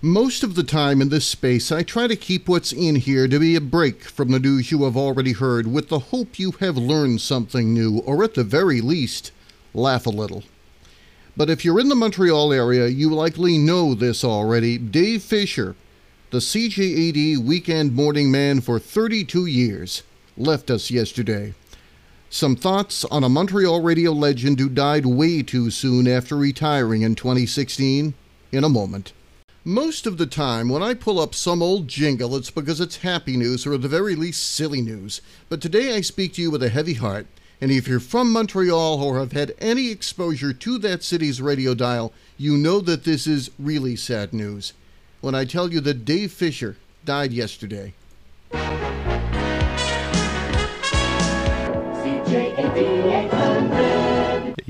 Most of the time in this space, I try to keep what's in here to be a break from the news you have already heard, with the hope you have learned something new, or at the very least, laugh a little. But if you're in the Montreal area, you likely know this already. Dave Fisher, the CJAD weekend morning man for 32 years, left us yesterday. Some thoughts on a Montreal radio legend who died way too soon after retiring in 2016 in a moment. Most of the time, when I pull up some old jingle, it's because it's happy news or at the very least silly news. But today I speak to you with a heavy heart, and if you're from Montreal or have had any exposure to that city's radio dial, you know that this is really sad news. When I tell you that Dave Fisher died yesterday.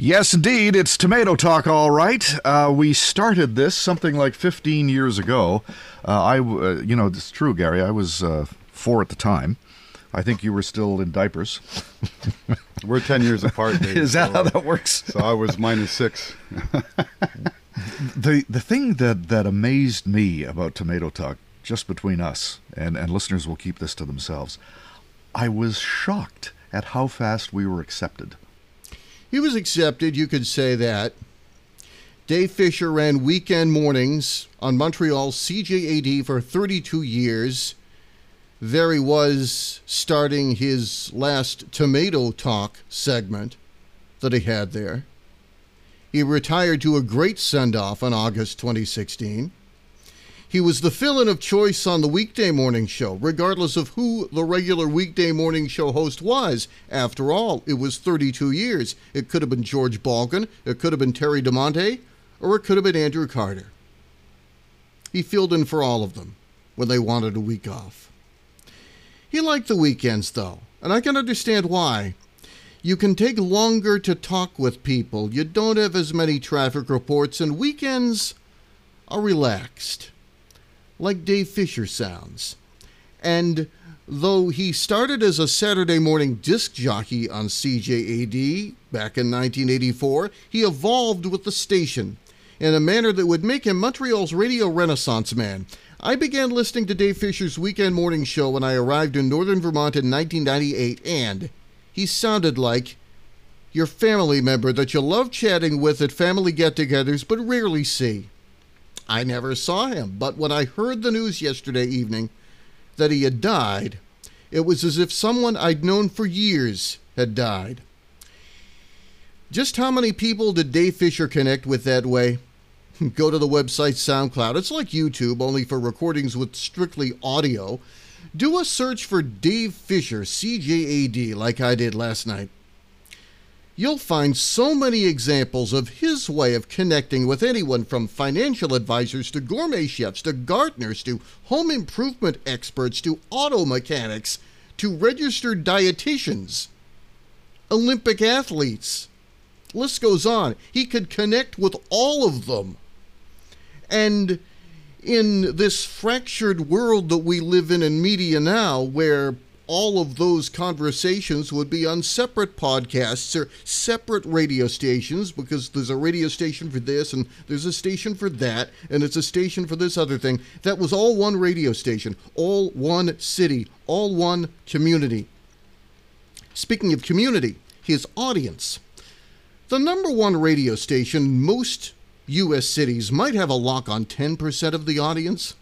Yes, indeed. It's Tomato Talk, all right. Uh, we started this something like 15 years ago. Uh, I, uh, you know, it's true, Gary. I was uh, four at the time. I think you were still in diapers. We're 10 years apart. Dave, Is that so, how that works? So I was minus six. the the thing that, that amazed me about Tomato Talk, just between us, and, and listeners will keep this to themselves, I was shocked at how fast we were accepted. He was accepted, you could say that. Dave Fisher ran weekend mornings on Montreal CJAD for 32 years. There he was starting his last Tomato Talk segment that he had there. He retired to a great send off in August 2016. He was the fill in of choice on the weekday morning show, regardless of who the regular weekday morning show host was. After all, it was 32 years. It could have been George Balcan, it could have been Terry DiMonte, or it could have been Andrew Carter. He filled in for all of them when they wanted a week off. He liked the weekends, though, and I can understand why. You can take longer to talk with people, you don't have as many traffic reports, and weekends are relaxed like Dave Fisher sounds. And though he started as a Saturday morning disc jockey on CJAD back in 1984, he evolved with the station in a manner that would make him Montreal's radio renaissance man. I began listening to Dave Fisher's weekend morning show when I arrived in northern Vermont in 1998, and he sounded like your family member that you love chatting with at family get togethers but rarely see. I never saw him, but when I heard the news yesterday evening that he had died, it was as if someone I'd known for years had died. Just how many people did Dave Fisher connect with that way? Go to the website SoundCloud. It's like YouTube, only for recordings with strictly audio. Do a search for Dave Fisher, CJAD, like I did last night you'll find so many examples of his way of connecting with anyone from financial advisors to gourmet chefs to gardeners to home improvement experts to auto mechanics to registered dietitians, Olympic athletes. List goes on. He could connect with all of them. And in this fractured world that we live in in media now, where all of those conversations would be on separate podcasts or separate radio stations because there's a radio station for this and there's a station for that and it's a station for this other thing. That was all one radio station, all one city, all one community. Speaking of community, his audience. The number one radio station, most U.S. cities might have a lock on 10% of the audience.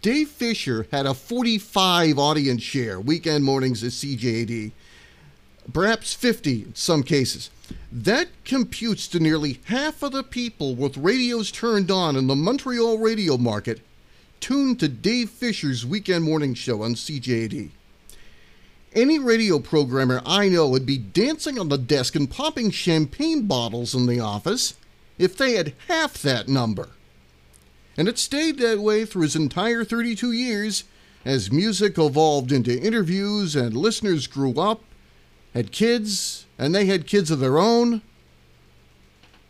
Dave Fisher had a 45 audience share weekend mornings at CJAD, perhaps 50 in some cases. That computes to nearly half of the people with radios turned on in the Montreal radio market tuned to Dave Fisher's weekend morning show on CJAD. Any radio programmer I know would be dancing on the desk and popping champagne bottles in the office if they had half that number and it stayed that way through his entire 32 years as music evolved into interviews and listeners grew up, had kids, and they had kids of their own.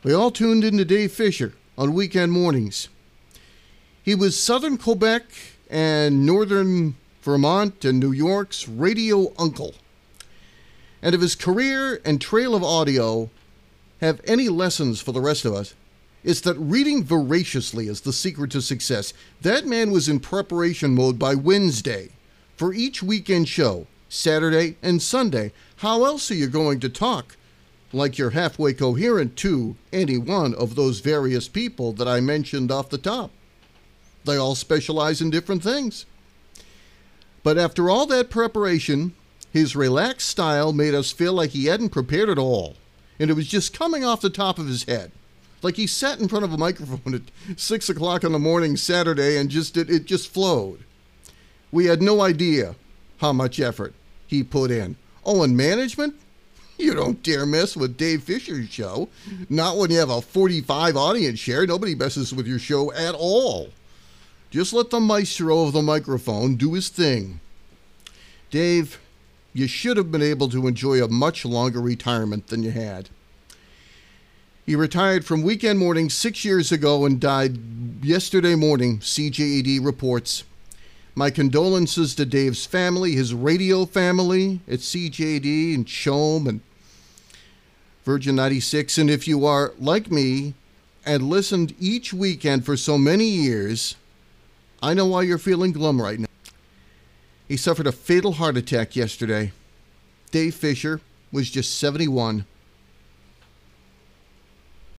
They all tuned into Dave Fisher on weekend mornings. He was Southern Quebec and Northern Vermont and New York's radio uncle. And if his career and trail of audio have any lessons for the rest of us, is that reading voraciously is the secret to success. That man was in preparation mode by Wednesday for each weekend show, Saturday and Sunday. How else are you going to talk like you're halfway coherent to any one of those various people that I mentioned off the top? They all specialize in different things. But after all that preparation, his relaxed style made us feel like he hadn't prepared at all, and it was just coming off the top of his head. Like he sat in front of a microphone at six o'clock in the morning Saturday and just it, it just flowed. We had no idea how much effort he put in. Oh, and management? You don't dare mess with Dave Fisher's show. Not when you have a 45 audience share. Nobody messes with your show at all. Just let the maestro of the microphone do his thing. Dave, you should have been able to enjoy a much longer retirement than you had. He retired from weekend morning six years ago and died yesterday morning, CJAD reports. My condolences to Dave's family, his radio family at CJD and CHOM and Virgin 96. And if you are like me and listened each weekend for so many years, I know why you're feeling glum right now. He suffered a fatal heart attack yesterday. Dave Fisher was just 71.